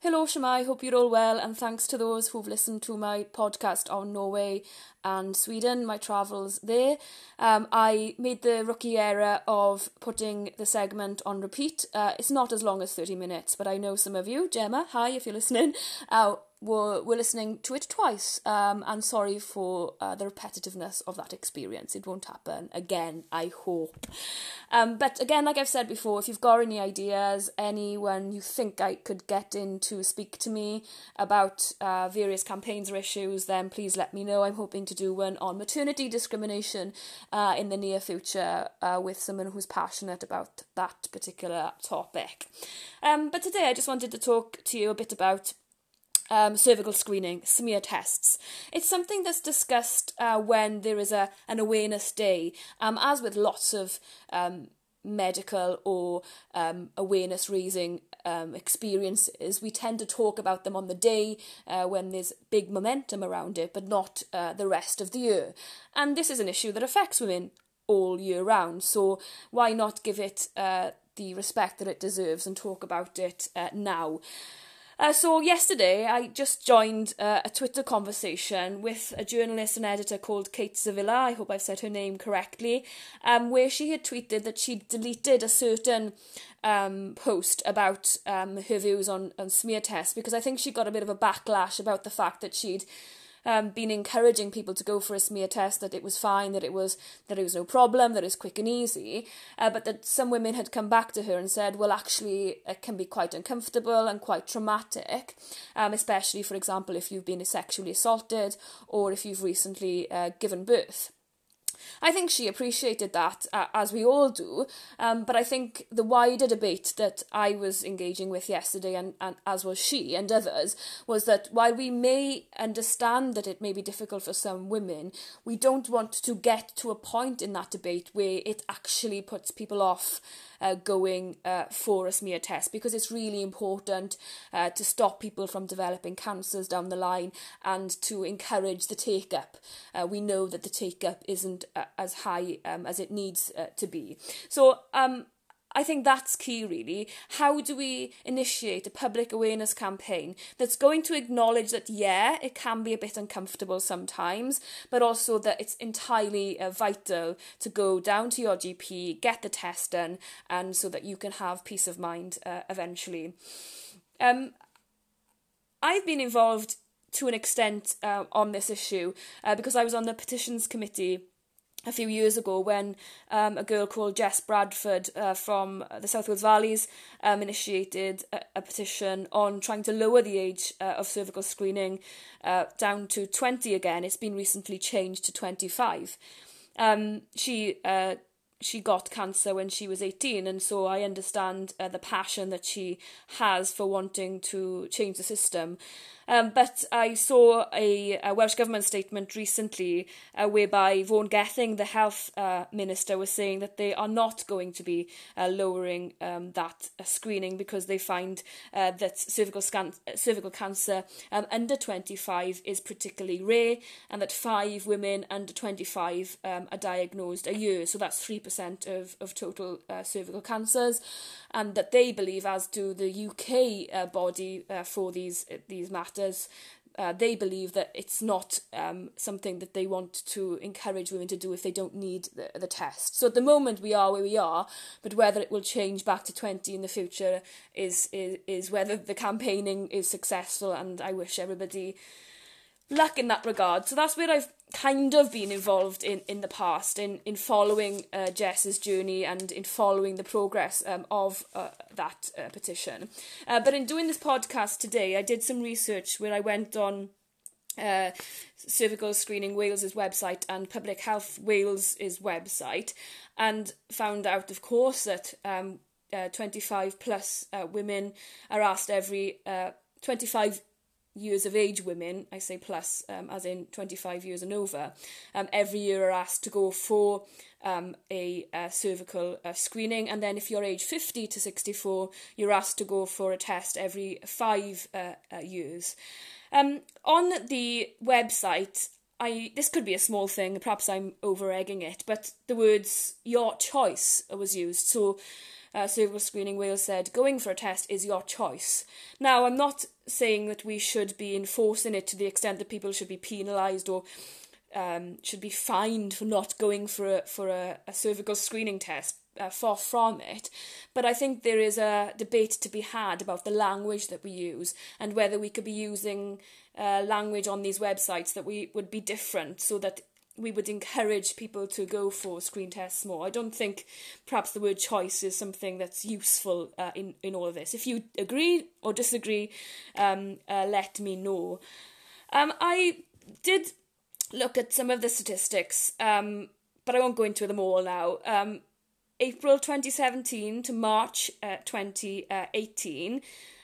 Hello, Shwmae. Hope you're all well, and thanks to those who've listened to my podcast on Norway and Sweden, my travels there. Um, I made the rookie error of putting the segment on repeat. Uh, it's not as long as 30 minutes, but I know some of you, Gemma, hi if you're listening, uh, were, were listening to it twice. Um, and sorry for uh, the repetitiveness of that experience. It won't happen again, I hope. Um, but again, like I've said before, if you've got any ideas, anyone you think I could get in to speak to me about uh, various campaigns or issues, then please let me know. I'm hoping to do one on maternity discrimination uh, in the near future uh, with someone who's passionate about that particular topic. Um, but today I just wanted to talk to you a bit about um, cervical screening, smear tests. It's something that's discussed uh, when there is a an awareness day, um, as with lots of um, medical or um, awareness raising um, experiences. We tend to talk about them on the day uh, when there's big momentum around it, but not uh, the rest of the year. And this is an issue that affects women all year round. So why not give it uh, the respect that it deserves and talk about it uh, now? Uh, so yesterday, I just joined uh, a Twitter conversation with a journalist and editor called Kate Zavilla. I hope I've said her name correctly. Um, where she had tweeted that she'd deleted a certain um, post about um, her views on, on smear tests because I think she got a bit of a backlash about the fact that she'd um, been encouraging people to go for a smear test, that it was fine, that it was that it was no problem, that it was quick and easy, uh, but that some women had come back to her and said, well, actually, it can be quite uncomfortable and quite traumatic, um, especially, for example, if you've been sexually assaulted or if you've recently uh, given birth. I think she appreciated that, uh, as we all do. Um, but I think the wider debate that I was engaging with yesterday, and, and as was she and others, was that while we may understand that it may be difficult for some women, we don't want to get to a point in that debate where it actually puts people off uh, going uh, for a smear test because it's really important uh, to stop people from developing cancers down the line and to encourage the take up. Uh, we know that the take up isn't uh, as high um, as it needs uh, to be. So, um, I think that's key really. How do we initiate a public awareness campaign that's going to acknowledge that, yeah, it can be a bit uncomfortable sometimes, but also that it's entirely uh, vital to go down to your GP, get the test done, and so that you can have peace of mind uh, eventually. Um, I've been involved to an extent uh, on this issue uh, because I was on the petitions committee a few years ago when um, a girl called Jess Bradford uh, from the South Wales Valleys um, initiated a, a, petition on trying to lower the age uh, of cervical screening uh, down to 20 again. It's been recently changed to 25. Um, she uh, she got cancer when she was 18 and so I understand uh, the passion that she has for wanting to change the system um, but I saw a, a, Welsh Government statement recently uh, whereby Vaughan Gething, the health uh, minister, was saying that they are not going to be uh, lowering um, that uh, screening because they find uh, that cervical, scan- cervical cancer um, under 25 is particularly rare and that five women under 25 um, are diagnosed a year. So that's 3% of, of total uh, cervical cancers and that they believe, as do the UK uh, body uh, for these these matters, uh, they believe that it's not um, something that they want to encourage women to do if they don't need the, the test. So at the moment we are where we are, but whether it will change back to 20 in the future is, is, is whether the campaigning is successful and I wish everybody luck in that regard. So that's where I've kind of been involved in, in the past in, in following uh, Jess's journey and in following the progress um, of uh, that uh, petition. Uh, but in doing this podcast today, I did some research where I went on uh, Cervical Screening Wales's website and Public Health Wales's website and found out, of course, that um, uh, 25 plus uh, women are asked every uh, 25 years of age women, I say plus, um, as in 25 years and over, um, every year are asked to go for um, a, a cervical uh, screening. And then if you're age 50 to 64, you're asked to go for a test every five uh, uh, years. Um, on the website, I this could be a small thing, perhaps I'm over egging it, but the words your choice was used. So uh, cervical screening Wales said going for a test is your choice. Now I'm not saying that we should be enforcing it to the extent that people should be penalised or um, should be fined for not going for a, for a, a cervical screening test. Uh, far from it, but I think there is a debate to be had about the language that we use and whether we could be using uh, language on these websites that we would be different so that we would encourage people to go for screen tests more. I don't think perhaps the word choice is something that's useful uh, in, in all of this. If you agree or disagree, um, uh, let me know. Um, I did look at some of the statistics, um, but I won't go into them all now. Um, April 2017 to March uh, 2018,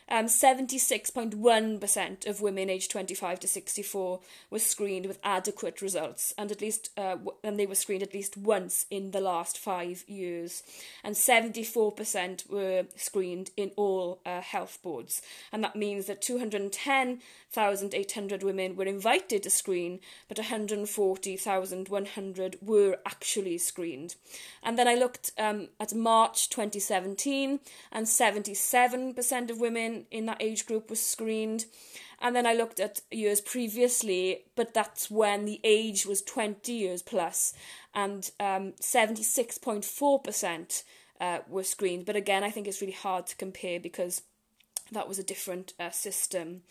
um, 76.1% of women aged 25 to 64 were screened with adequate results, and at least uh, and they were screened at least once in the last five years. And 74% were screened in all uh, health boards, and that means that 210,800 women were invited to screen, but 140,100 were actually screened. And then I looked um, at March 2017, and 77% of women in that age group was screened. And then I looked at years previously, but that's when the age was 20 years plus, and um, 76.4% uh, were screened. But again, I think it's really hard to compare because that was a different uh, system.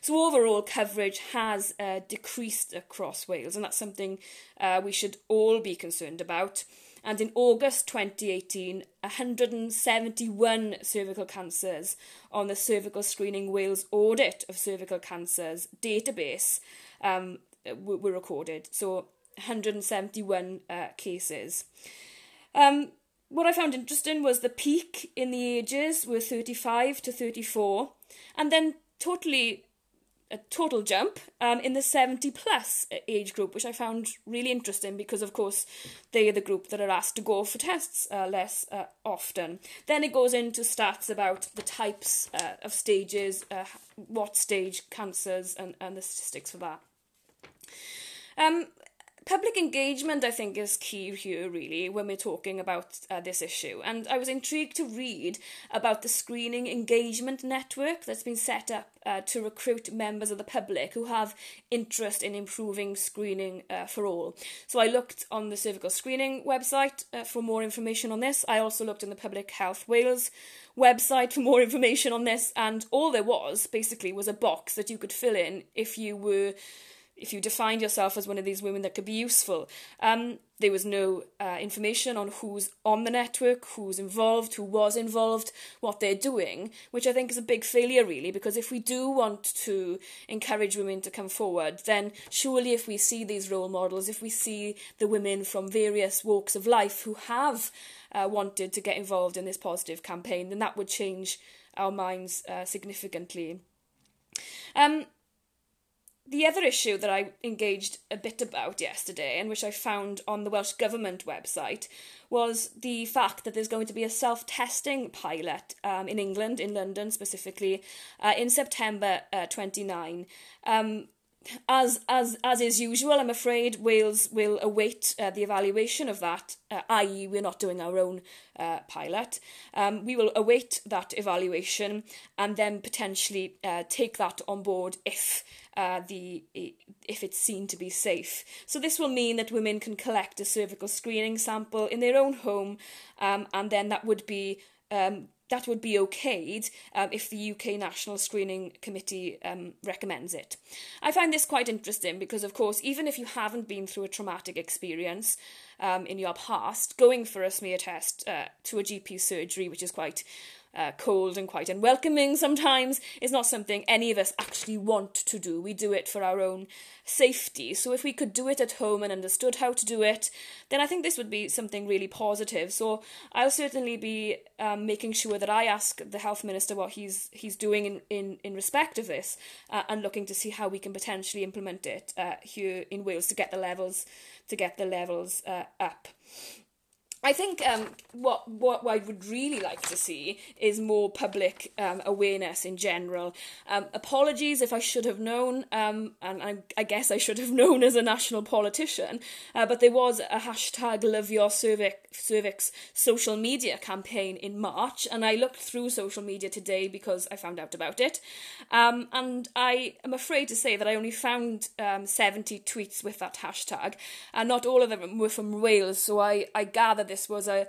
So overall coverage has uh, decreased across Wales, and that's something uh, we should all be concerned about and in August 2018, 171 cervical cancers on the Cervical Screening Wales audit of cervical cancers database um, were recorded. So 171 uh, cases. Um, what I found interesting was the peak in the ages were 35 to 34, and then totally a total jump um, in the 70 plus age group, which I found really interesting because, of course, they are the group that are asked to go for tests uh, less uh, often. Then it goes into stats about the types uh, of stages, uh, what stage cancers, and, and the statistics for that. Um, public engagement, I think, is key here, really, when we're talking about uh, this issue. And I was intrigued to read about the Screening Engagement Network that's been set up uh, to recruit members of the public who have interest in improving screening uh, for all. So I looked on the cervical screening website uh, for more information on this. I also looked in the Public Health Wales website for more information on this, and all there was basically was a box that you could fill in if you were if you defined yourself as one of these women that could be useful. Um, there was no uh, information on who's on the network, who's involved, who was involved, what they're doing, which I think is a big failure, really, because if we do want to encourage women to come forward, then surely if we see these role models, if we see the women from various walks of life who have uh, wanted to get involved in this positive campaign, then that would change our minds uh, significantly. Um, the other issue that I engaged a bit about yesterday, and which I found on the Welsh Government website, was the fact that there's going to be a self testing pilot um, in England, in London specifically, uh, in September uh, 29. Um, as as as is usual, I'm afraid Wales will await uh, the evaluation of that. Uh, i.e., we're not doing our own uh, pilot. Um, we will await that evaluation and then potentially uh, take that on board if uh, the if it's seen to be safe. So this will mean that women can collect a cervical screening sample in their own home, um, and then that would be um, that would be okayed um, if the UK National Screening Committee um, recommends it. I find this quite interesting because, of course, even if you haven't been through a traumatic experience um, in your past, going for a smear test uh, to a GP surgery, which is quite uh, cold and quite unwelcoming sometimes is not something any of us actually want to do. We do it for our own safety. So if we could do it at home and understood how to do it, then I think this would be something really positive. So I'll certainly be um, making sure that I ask the health minister what he's he's doing in in, in respect of this, uh, and looking to see how we can potentially implement it uh, here in Wales to get the levels to get the levels uh, up. I think um, what what I would really like to see is more public um, awareness in general. Um, apologies if I should have known, um, and I, I, guess I should have known as a national politician. Uh, but there was a hashtag Love Your Cervix, Cervix social media campaign in March, and I looked through social media today because I found out about it, um, and I am afraid to say that I only found um, seventy tweets with that hashtag, and not all of them were from Wales. So I I gathered this was a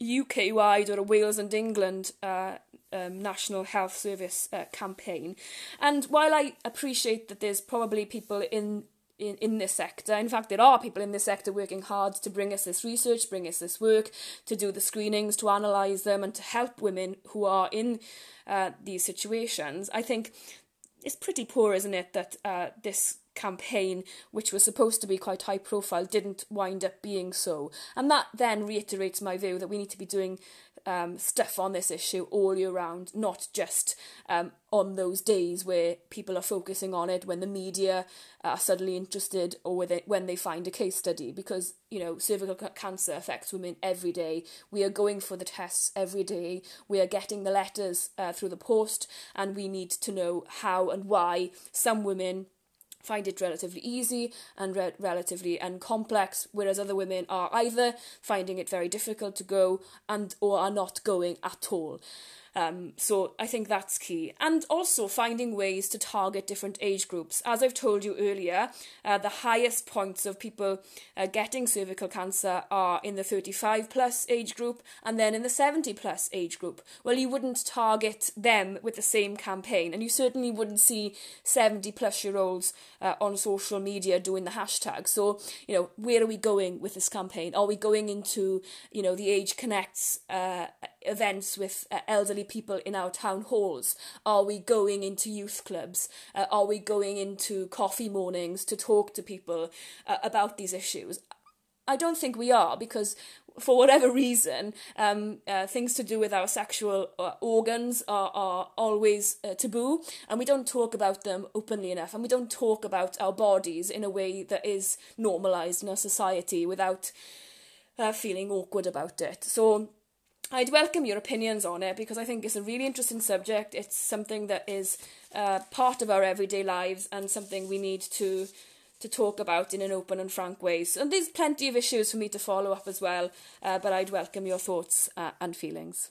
UK wide or a Wales and England uh, um, National Health Service uh, campaign. And while I appreciate that there's probably people in in, in this sector. In fact, there are people in this sector working hard to bring us this research, bring us this work, to do the screenings, to analyse them, and to help women who are in uh, these situations. I think it's pretty poor, isn't it, that uh, this campaign, which was supposed to be quite high profile, didn't wind up being so. And that then reiterates my view that we need to be doing um, stuff on this issue all year round, not just um, on those days where people are focusing on it when the media are suddenly interested or when they find a case study. Because, you know, cervical cancer affects women every day. We are going for the tests every day. We are getting the letters uh, through the post, and we need to know how and why some women find it relatively easy and re- relatively uncomplex, whereas other women are either finding it very difficult to go and or are not going at all. Um, so I think that's key. And also finding ways to target different age groups. As I've told you earlier, uh, the highest points of people uh, getting cervical cancer are in the 35 plus age group and then in the 70 plus age group. Well, you wouldn't target them with the same campaign, and you certainly wouldn't see 70 plus year olds uh, on social media doing the hashtag. So, you know, where are we going with this campaign? Are we going into, you know, the Age Connects uh, events with uh, elderly people in our town halls? Are we going into youth clubs? Uh, are we going into coffee mornings to talk to people uh, about these issues? I don't think we are because for whatever reason, um, uh, things to do with our sexual uh, organs are, are always uh, taboo, and we don't talk about them openly enough, and we don't talk about our bodies in a way that is normalized in our society without uh, feeling awkward about it. So I'd welcome your opinions on it because I think it's a really interesting subject. It's something that is uh, part of our everyday lives and something we need to to talk about in an open and frank way. So, and there's plenty of issues for me to follow up as well, uh, but I'd welcome your thoughts uh, and feelings.